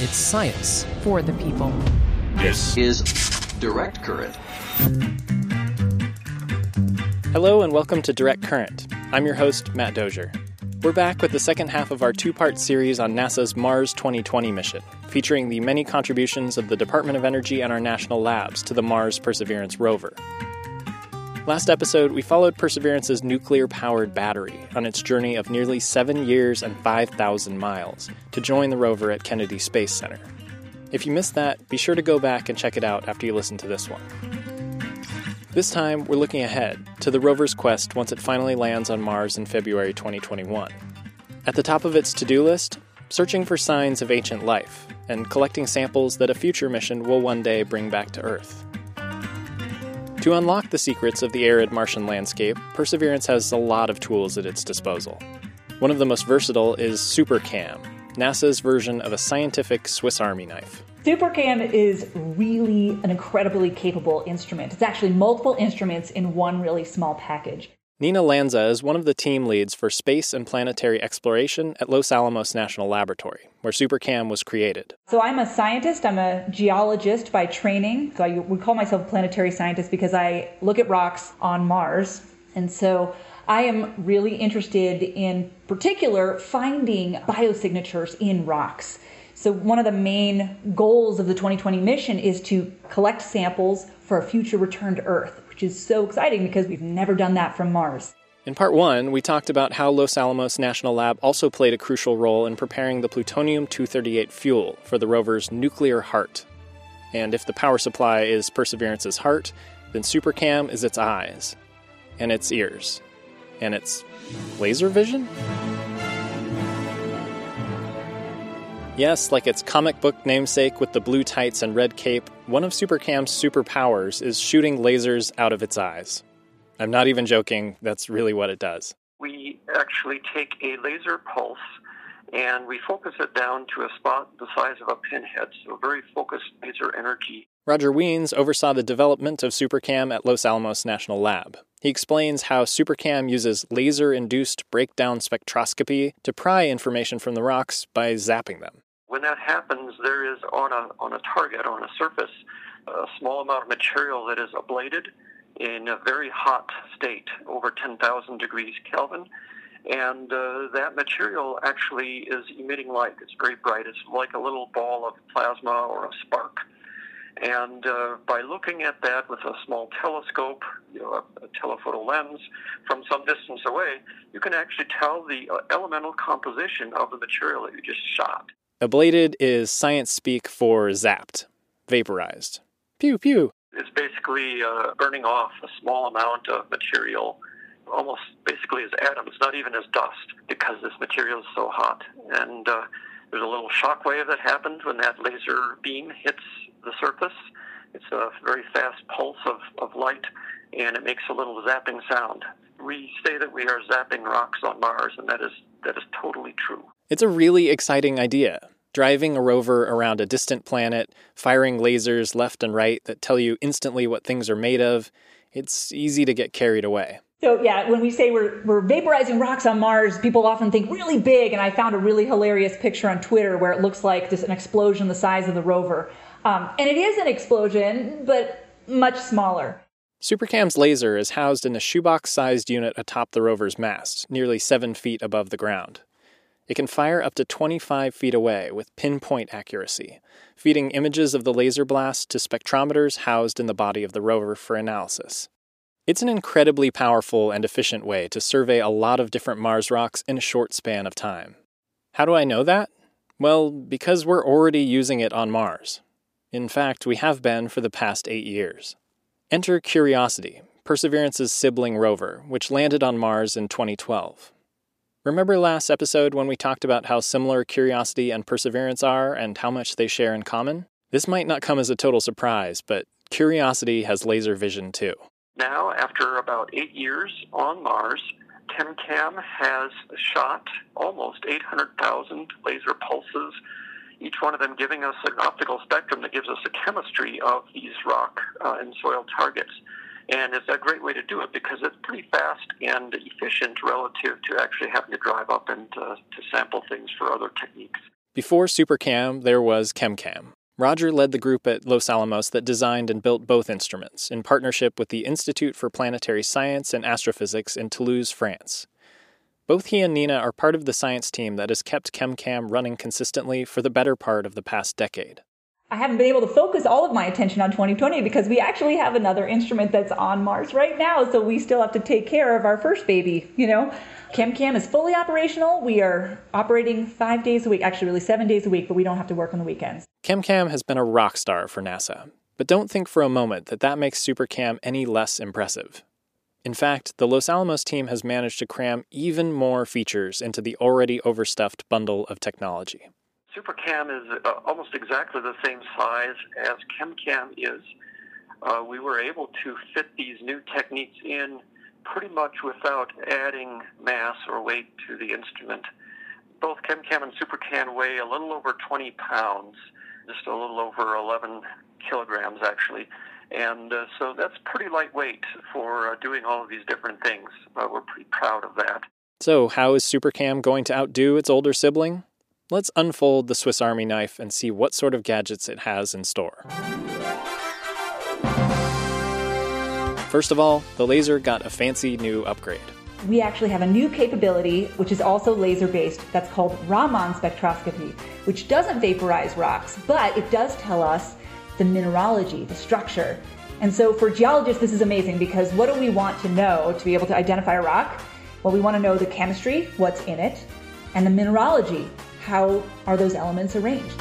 It's science. For the people. This is Direct Current. Hello and welcome to Direct Current. I'm your host, Matt Dozier. We're back with the second half of our two part series on NASA's Mars 2020 mission, featuring the many contributions of the Department of Energy and our national labs to the Mars Perseverance rover. Last episode, we followed Perseverance's nuclear powered battery on its journey of nearly seven years and 5,000 miles to join the rover at Kennedy Space Center. If you missed that, be sure to go back and check it out after you listen to this one. This time, we're looking ahead to the rover's quest once it finally lands on Mars in February 2021. At the top of its to do list, searching for signs of ancient life and collecting samples that a future mission will one day bring back to Earth. To unlock the secrets of the arid Martian landscape, Perseverance has a lot of tools at its disposal. One of the most versatile is SuperCam, NASA's version of a scientific Swiss Army knife. SuperCam is really an incredibly capable instrument. It's actually multiple instruments in one really small package. Nina Lanza is one of the team leads for space and planetary exploration at Los Alamos National Laboratory, where SuperCam was created. So I'm a scientist, I'm a geologist by training. So I would call myself a planetary scientist because I look at rocks on Mars. And so I am really interested in particular finding biosignatures in rocks. So one of the main goals of the 2020 mission is to collect samples for a future return to Earth which is so exciting because we've never done that from Mars. In part one, we talked about how Los Alamos National Lab also played a crucial role in preparing the plutonium 238 fuel for the rover's nuclear heart. And if the power supply is Perseverance's heart, then SuperCam is its eyes, and its ears, and its laser vision? Yes, like its comic book namesake with the blue tights and red cape, one of SuperCam's superpowers is shooting lasers out of its eyes. I'm not even joking, that's really what it does. We actually take a laser pulse and we focus it down to a spot the size of a pinhead, so very focused laser energy. Roger Wiens oversaw the development of SuperCam at Los Alamos National Lab. He explains how SuperCam uses laser induced breakdown spectroscopy to pry information from the rocks by zapping them. When that happens, there is on a, on a target, on a surface, a small amount of material that is ablated in a very hot state, over 10,000 degrees Kelvin. And uh, that material actually is emitting light. It's very bright. It's like a little ball of plasma or a spark. And uh, by looking at that with a small telescope, you know, a, a, telephoto lens, from some distance away, you can actually tell the uh, elemental composition of the material that you just shot. Ablated is science speak for zapped, vaporized. Pew, pew. It's basically uh, burning off a small amount of material, almost basically as atoms, not even as dust, because this material is so hot. And uh, there's a little shock wave that happens when that laser beam hits the surface. It's a very fast pulse of, of light, and it makes a little zapping sound. We say that we are zapping rocks on Mars, and that is that is totally true. It's a really exciting idea. Driving a rover around a distant planet, firing lasers left and right that tell you instantly what things are made of, it's easy to get carried away. So yeah, when we say we're we're vaporizing rocks on Mars, people often think really big, and I found a really hilarious picture on Twitter where it looks like just an explosion the size of the rover. Um, and it is an explosion, but much smaller. SuperCam's laser is housed in a shoebox sized unit atop the rover's mast, nearly seven feet above the ground. It can fire up to 25 feet away with pinpoint accuracy, feeding images of the laser blast to spectrometers housed in the body of the rover for analysis. It's an incredibly powerful and efficient way to survey a lot of different Mars rocks in a short span of time. How do I know that? Well, because we're already using it on Mars. In fact, we have been for the past eight years. Enter Curiosity, Perseverance's sibling rover, which landed on Mars in 2012. Remember last episode when we talked about how similar Curiosity and Perseverance are and how much they share in common? This might not come as a total surprise, but Curiosity has laser vision too. Now, after about eight years on Mars, ChemCam has shot almost 800,000 laser pulses each one of them giving us an optical spectrum that gives us a chemistry of these rock uh, and soil targets. And it's a great way to do it because it's pretty fast and efficient relative to actually having to drive up and uh, to sample things for other techniques. Before SuperCam, there was ChemCam. Roger led the group at Los Alamos that designed and built both instruments in partnership with the Institute for Planetary Science and Astrophysics in Toulouse, France. Both he and Nina are part of the science team that has kept ChemCam running consistently for the better part of the past decade. I haven't been able to focus all of my attention on 2020 because we actually have another instrument that's on Mars right now, so we still have to take care of our first baby, you know. ChemCam is fully operational. We are operating five days a week, actually, really seven days a week, but we don't have to work on the weekends. ChemCam has been a rock star for NASA, but don't think for a moment that that makes SuperCam any less impressive. In fact, the Los Alamos team has managed to cram even more features into the already overstuffed bundle of technology. SuperCam is uh, almost exactly the same size as ChemCam is. Uh, we were able to fit these new techniques in pretty much without adding mass or weight to the instrument. Both ChemCam and SuperCam weigh a little over 20 pounds, just a little over 11 kilograms actually. And uh, so that's pretty lightweight for uh, doing all of these different things. Uh, we're pretty proud of that. So, how is SuperCam going to outdo its older sibling? Let's unfold the Swiss Army knife and see what sort of gadgets it has in store. First of all, the laser got a fancy new upgrade. We actually have a new capability, which is also laser based, that's called Raman spectroscopy, which doesn't vaporize rocks, but it does tell us the mineralogy, the structure. And so for geologists, this is amazing because what do we want to know to be able to identify a rock? Well, we want to know the chemistry, what's in it, and the mineralogy, how are those elements arranged.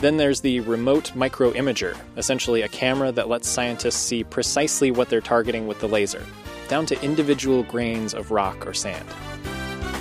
Then there's the remote microimager, essentially a camera that lets scientists see precisely what they're targeting with the laser, down to individual grains of rock or sand.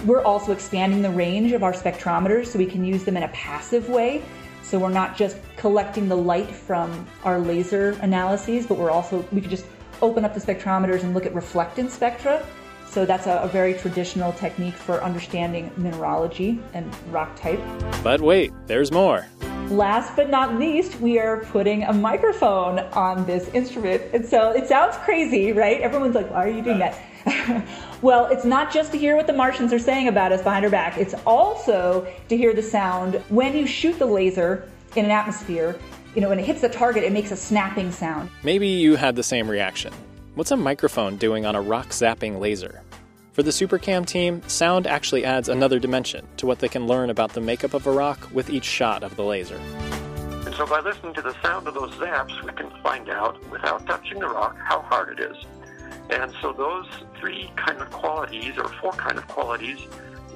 We're also expanding the range of our spectrometers so we can use them in a passive way. So we're not just collecting the light from our laser analyses, but we're also, we can just open up the spectrometers and look at reflectance spectra. So that's a, a, very traditional technique for understanding mineralogy and rock type. But wait, there's more. Last but not least, we are putting a microphone on this instrument. And so it sounds crazy, right? Everyone's like, why are you doing that? well, it's not just to hear what the Martians are saying about us behind our back, it's also to hear the sound when you shoot the laser in an atmosphere. You know, when it hits the target, it makes a snapping sound. Maybe you had the same reaction. What's a microphone doing on a rock zapping laser? For the SuperCam team, sound actually adds another dimension to what they can learn about the makeup of a rock with each shot of the laser. And so by listening to the sound of those zaps, we can find out, without touching the rock, how hard it is. And so those three kind of qualities, or four kind of qualities,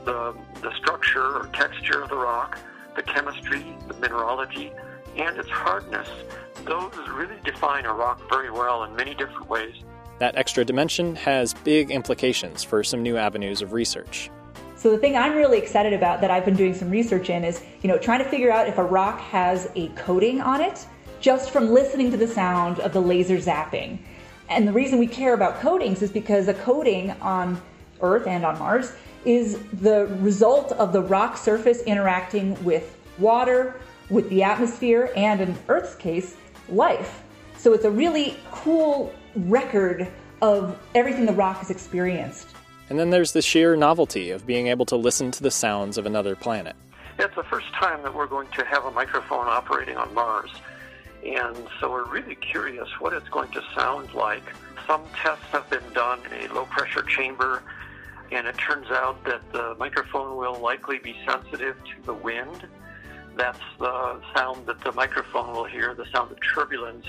the, the structure or texture of the rock, the chemistry, the mineralogy, and its hardness, those really define a rock very well in many different ways. That extra dimension has big implications for some new avenues of research. So the thing I'm really excited about that I've been doing some research in is, you know, trying to figure out if a rock has a coating on it just from listening to the sound of the laser zapping. And the reason we care about coatings is because a coating on Earth and on Mars is the result of the rock surface interacting with water, with the atmosphere, and in Earth's case, life. So it's a really cool record of everything the rock has experienced. And then there's the sheer novelty of being able to listen to the sounds of another planet. It's the first time that we're going to have a microphone operating on Mars. And so we're really curious what it's going to sound like. Some tests have been done in a low pressure chamber, and it turns out that the microphone will likely be sensitive to the wind. That's the sound that the microphone will hear, the sound of turbulence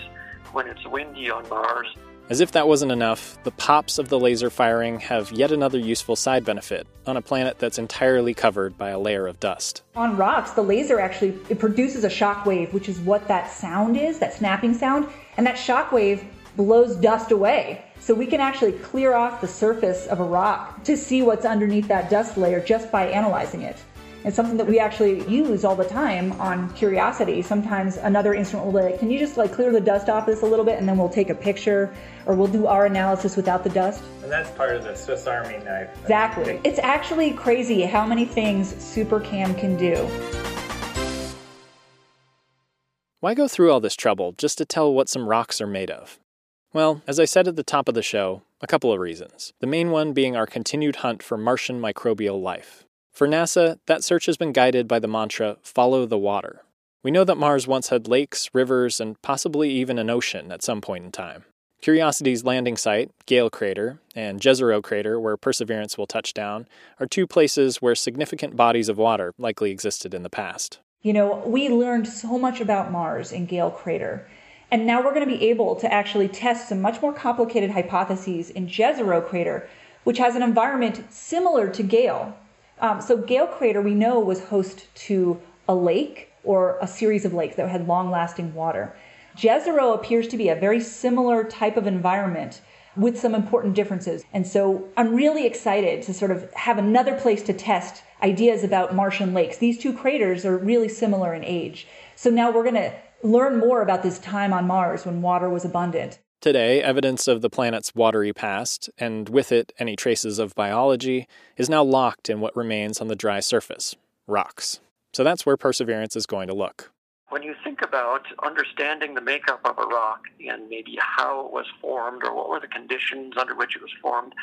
when it's windy on Mars. As if that wasn't enough, the pops of the laser firing have yet another useful side benefit on a planet that's entirely covered by a layer of dust. On rocks, the laser actually it produces a shock wave, which is what that sound is, that snapping sound, and that shock wave blows dust away. So we can actually clear off the surface of a rock to see what's underneath that dust layer just by analyzing it. It's something that we actually use all the time on Curiosity. Sometimes another instrument will be like, can you just like clear the dust off this a little bit and then we'll take a picture or we'll do our analysis without the dust. And that's part of the Swiss Army knife. Exactly. It's actually crazy how many things SuperCam can do. Why go through all this trouble just to tell what some rocks are made of? Well, as I said at the top of the show, a couple of reasons. The main one being our continued hunt for Martian microbial life. For NASA, that search has been guided by the mantra follow the water. We know that Mars once had lakes, rivers, and possibly even an ocean at some point in time. Curiosity's landing site, Gale Crater, and Jezero Crater, where Perseverance will touch down, are two places where significant bodies of water likely existed in the past. You know, we learned so much about Mars in Gale Crater. And now we're going to be able to actually test some much more complicated hypotheses in Jezero Crater, which has an environment similar to Gale. Um, so, Gale Crater, we know, was host to a lake or a series of lakes that had long lasting water. Jezero appears to be a very similar type of environment with some important differences. And so I'm really excited to sort of have another place to test ideas about Martian lakes. These two craters are really similar in age. So now we're going to learn more about this time on Mars when water was abundant. Today, evidence of the planet's watery past, and with it any traces of biology, is now locked in what remains on the dry surface rocks. So that's where Perseverance is going to look. When you think about understanding the makeup of a rock and maybe how it was formed or what were the conditions under which it was formed,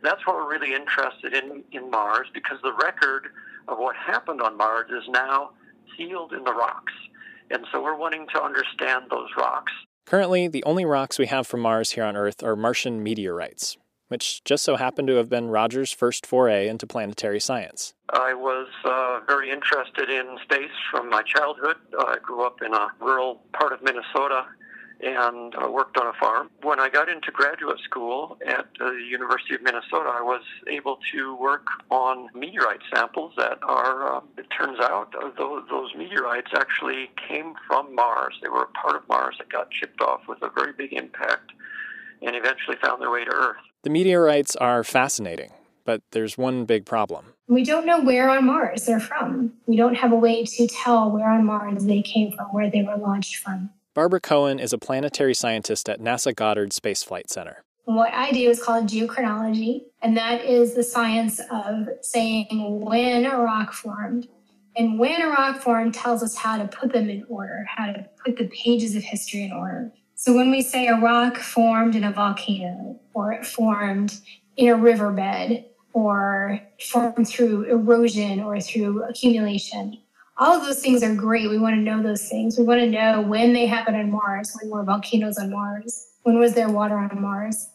that's what we're really interested in in Mars because the record of what happened on Mars is now sealed in the rocks. And so we're wanting to understand those rocks. Currently, the only rocks we have from Mars here on Earth are Martian meteorites, which just so happen to have been Roger's first foray into planetary science. I was uh, very interested in space from my childhood. I grew up in a rural part of Minnesota and uh, worked on a farm. When I got into graduate school at the University of Minnesota, I was able to work on meteorite samples that are, uh, it turns out, uh, those, those meteorites actually came from Mars. They were a part of Mars that got chipped off with a very big impact and eventually found their way to Earth. The meteorites are fascinating, but there's one big problem. We don't know where on Mars they're from. We don't have a way to tell where on Mars they came from, where they were launched from. Barbara Cohen is a planetary scientist at NASA Goddard Space Flight Center. What I do is called geochronology, and that is the science of saying when a rock formed. And when a rock formed tells us how to put them in order, how to put the pages of history in order. So when we say a rock formed in a volcano, or it formed in a riverbed, or formed through erosion or through accumulation, all of those things are great. We want to know those things. We want to know when they happened on Mars, when were volcanoes on Mars, when was there water on Mars.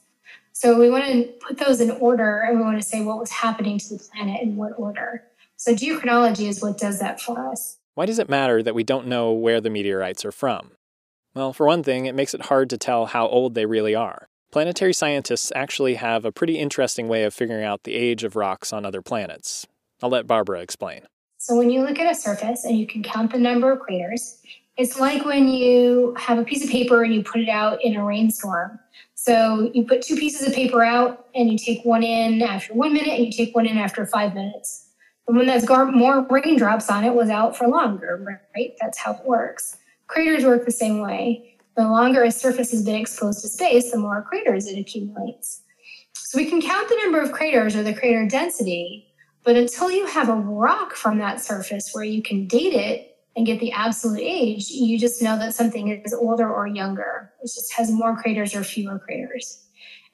So we want to put those in order and we want to say what was happening to the planet in what order. So geochronology is what does that for us. Why does it matter that we don't know where the meteorites are from? Well, for one thing, it makes it hard to tell how old they really are. Planetary scientists actually have a pretty interesting way of figuring out the age of rocks on other planets. I'll let Barbara explain. So when you look at a surface and you can count the number of craters, it's like when you have a piece of paper and you put it out in a rainstorm. So you put two pieces of paper out and you take one in after one minute and you take one in after five minutes. The one that's got more raindrops on it was out for longer, right? That's how it works. Craters work the same way. The longer a surface has been exposed to space, the more craters it accumulates. So we can count the number of craters or the crater density but until you have a rock from that surface where you can date it and get the absolute age, you just know that something is older or younger. It just has more craters or fewer craters.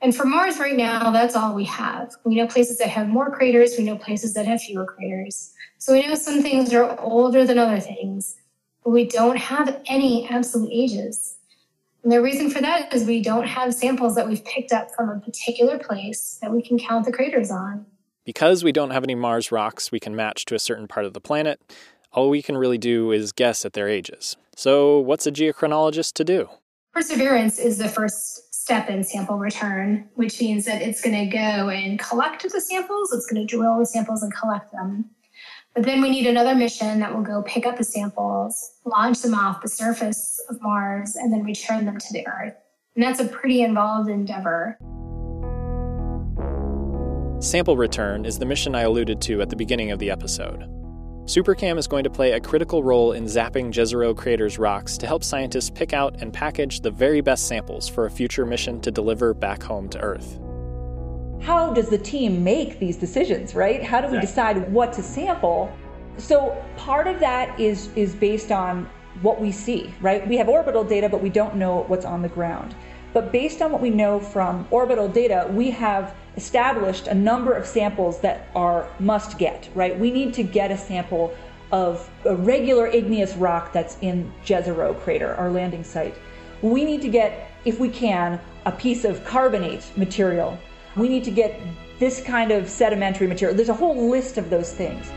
And for Mars right now, that's all we have. We know places that have more craters, we know places that have fewer craters. So we know some things are older than other things, but we don't have any absolute ages. And the reason for that is we don't have samples that we've picked up from a particular place that we can count the craters on. Because we don't have any Mars rocks we can match to a certain part of the planet, all we can really do is guess at their ages. So, what's a geochronologist to do? Perseverance is the first step in sample return, which means that it's going to go and collect the samples, it's going to drill the samples and collect them. But then we need another mission that will go pick up the samples, launch them off the surface of Mars, and then return them to the Earth. And that's a pretty involved endeavor. Sample return is the mission I alluded to at the beginning of the episode. SuperCam is going to play a critical role in zapping Jezero Crater's rocks to help scientists pick out and package the very best samples for a future mission to deliver back home to Earth. How does the team make these decisions, right? How do we decide what to sample? So part of that is is based on what we see, right? We have orbital data, but we don't know what's on the ground. But based on what we know from orbital data, we have established a number of samples that are must get, right? We need to get a sample of a regular igneous rock that's in Jezero crater, our landing site. We need to get, if we can, a piece of carbonate material. We need to get this kind of sedimentary material. There's a whole list of those things.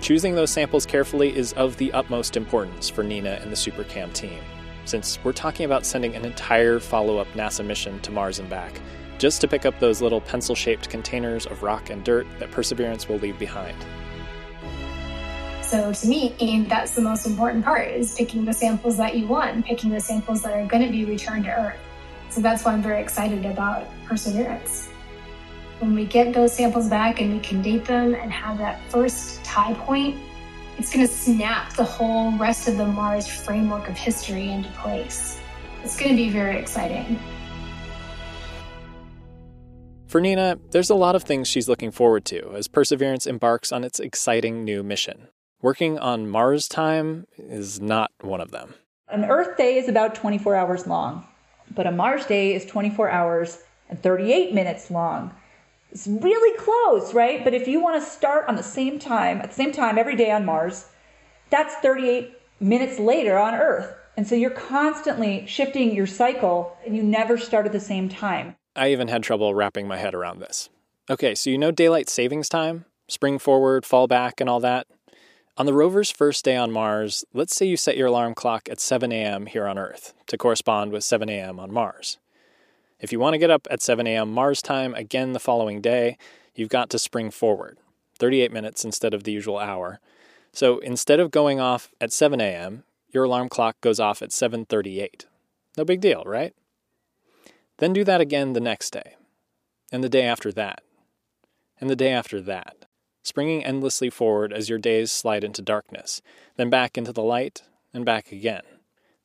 Choosing those samples carefully is of the utmost importance for Nina and the SuperCam team since we're talking about sending an entire follow up NASA mission to Mars and back, just to pick up those little pencil shaped containers of rock and dirt that Perseverance will leave behind. So to me, that's the most important part is picking the samples that you want, picking the samples that are going to be returned to Earth. So that's why I'm very excited about Perseverance. When we get those samples back and we can date them and have that first tie point it's going to snap the whole rest of the Mars framework of history into place. It's going to be very exciting. For Nina, there's a lot of things she's looking forward to as Perseverance embarks on its exciting new mission. Working on Mars time is not one of them. An Earth day is about 24 hours long, but a Mars day is 24 hours and 38 minutes long. It's really close, right? But if you want to start on the same time, at the same time every day on Mars, that's 38 minutes later on Earth. And so you're constantly shifting your cycle and you never start at the same time. I even had trouble wrapping my head around this. Okay, so you know daylight savings time, spring forward, fall back, and all that. On the rover's first day on Mars, let's say you set your alarm clock at 7 a.m. here on Earth to correspond with 7 a.m. on Mars. If you want to get up at 7 a.m. Mars time again the following day, you've got to spring forward 38 minutes instead of the usual hour. So instead of going off at 7 a.m., your alarm clock goes off at 7:38. No big deal, right? Then do that again the next day, and the day after that, and the day after that, springing endlessly forward as your days slide into darkness, then back into the light and back again,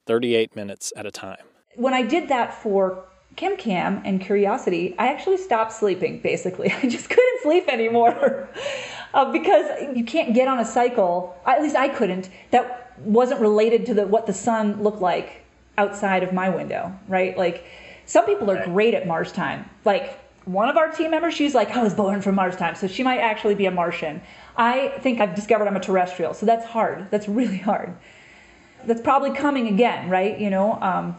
38 minutes at a time. When I did that for ChemCam and Curiosity, I actually stopped sleeping basically. I just couldn't sleep anymore uh, because you can't get on a cycle, at least I couldn't, that wasn't related to the, what the sun looked like outside of my window, right? Like some people are great at Mars time. Like one of our team members, she's like, I was born for Mars time, so she might actually be a Martian. I think I've discovered I'm a terrestrial, so that's hard. That's really hard. That's probably coming again, right? You know, um,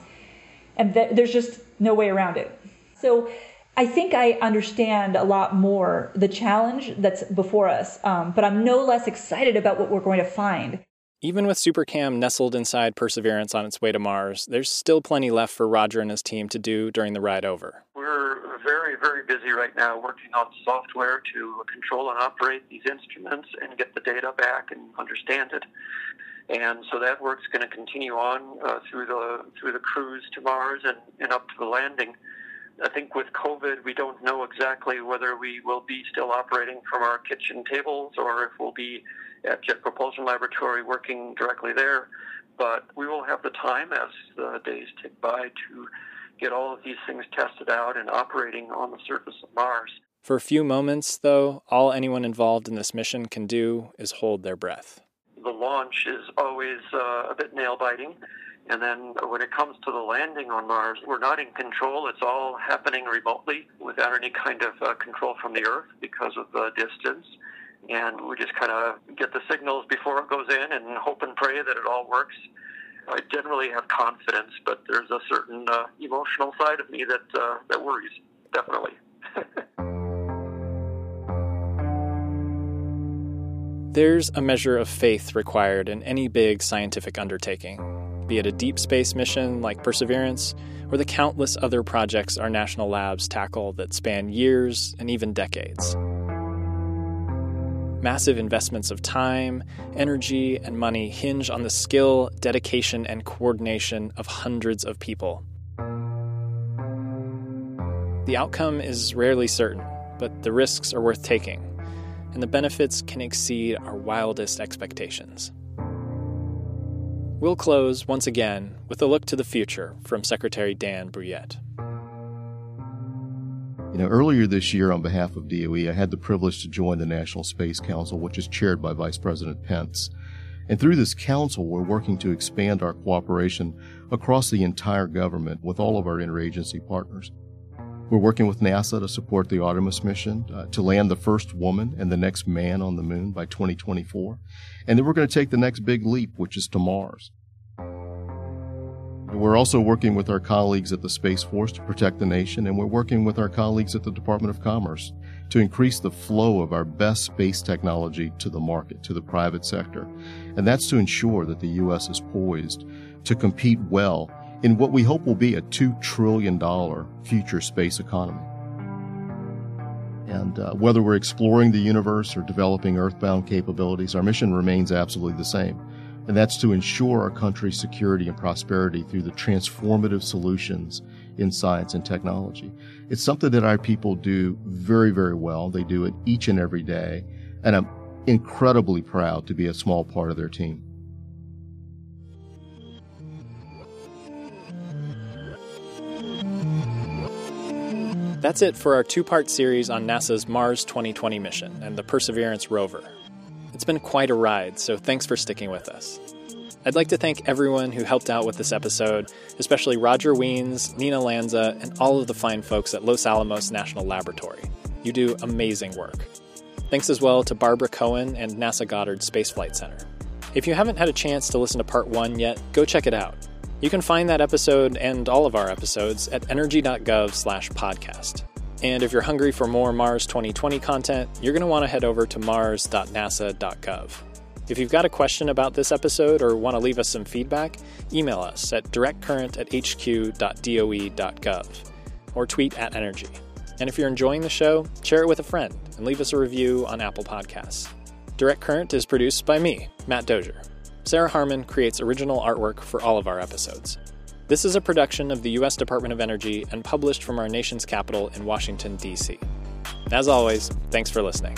and th- there's just no way around it. So I think I understand a lot more the challenge that's before us, um, but I'm no less excited about what we're going to find. Even with SuperCam nestled inside Perseverance on its way to Mars, there's still plenty left for Roger and his team to do during the ride over. We're very, very busy right now working on software to control and operate these instruments and get the data back and understand it and so that work's going to continue on uh, through the through the cruise to Mars and, and up to the landing. I think with COVID, we don't know exactly whether we will be still operating from our kitchen tables or if we'll be at Jet Propulsion Laboratory working directly there. But we will have the time as the days tick by to get all of these things tested out and operating on the surface of Mars. For a few moments, though, all anyone involved in this mission can do is hold their breath the launch is always uh, a bit nail biting. And then when it comes to the landing on Mars, we're not in control. It's all happening remotely without any kind of uh, control from the Earth because of the distance. And we just kind of get the signals before it goes in and hope and pray that it all works. I generally have confidence, but there's a certain uh, emotional side of me that uh, that worries, definitely. There's a measure of faith required in any big scientific undertaking, be it a deep space mission like Perseverance or the countless other projects our national labs tackle that span years and even decades. Massive investments of time, energy, and money hinge on the skill, dedication, and coordination of hundreds of people. The outcome is rarely certain, but the risks are worth taking and the benefits can exceed our wildest expectations. We'll close once again with a look to the future from Secretary Dan Brouillette. You know, earlier this year, on behalf of DOE, I had the privilege to join the National Space Council, which is chaired by Vice President Pence. And through this council, we're working to expand our cooperation across the entire government with all of our interagency partners. We're working with NASA to support the Artemis mission uh, to land the first woman and the next man on the moon by 2024. And then we're going to take the next big leap, which is to Mars. We're also working with our colleagues at the Space Force to protect the nation, and we're working with our colleagues at the Department of Commerce to increase the flow of our best space technology to the market, to the private sector. And that's to ensure that the U.S. is poised to compete well in what we hope will be a $2 trillion future space economy. And uh, whether we're exploring the universe or developing earthbound capabilities, our mission remains absolutely the same. And that's to ensure our country's security and prosperity through the transformative solutions in science and technology. It's something that our people do very, very well. They do it each and every day. And I'm incredibly proud to be a small part of their team. That's it for our two part series on NASA's Mars 2020 mission and the Perseverance rover. It's been quite a ride, so thanks for sticking with us. I'd like to thank everyone who helped out with this episode, especially Roger Wiens, Nina Lanza, and all of the fine folks at Los Alamos National Laboratory. You do amazing work. Thanks as well to Barbara Cohen and NASA Goddard Space Flight Center. If you haven't had a chance to listen to part one yet, go check it out. You can find that episode and all of our episodes at energy.gov/podcast. And if you're hungry for more Mars 2020 content, you're going to want to head over to mars.nasa.gov. If you've got a question about this episode or want to leave us some feedback, email us at directcurrent at hq.doe.gov or tweet at energy. And if you're enjoying the show, share it with a friend and leave us a review on Apple Podcasts. Direct Current is produced by me, Matt Dozier. Sarah Harmon creates original artwork for all of our episodes. This is a production of the U.S. Department of Energy and published from our nation's capital in Washington, D.C. As always, thanks for listening.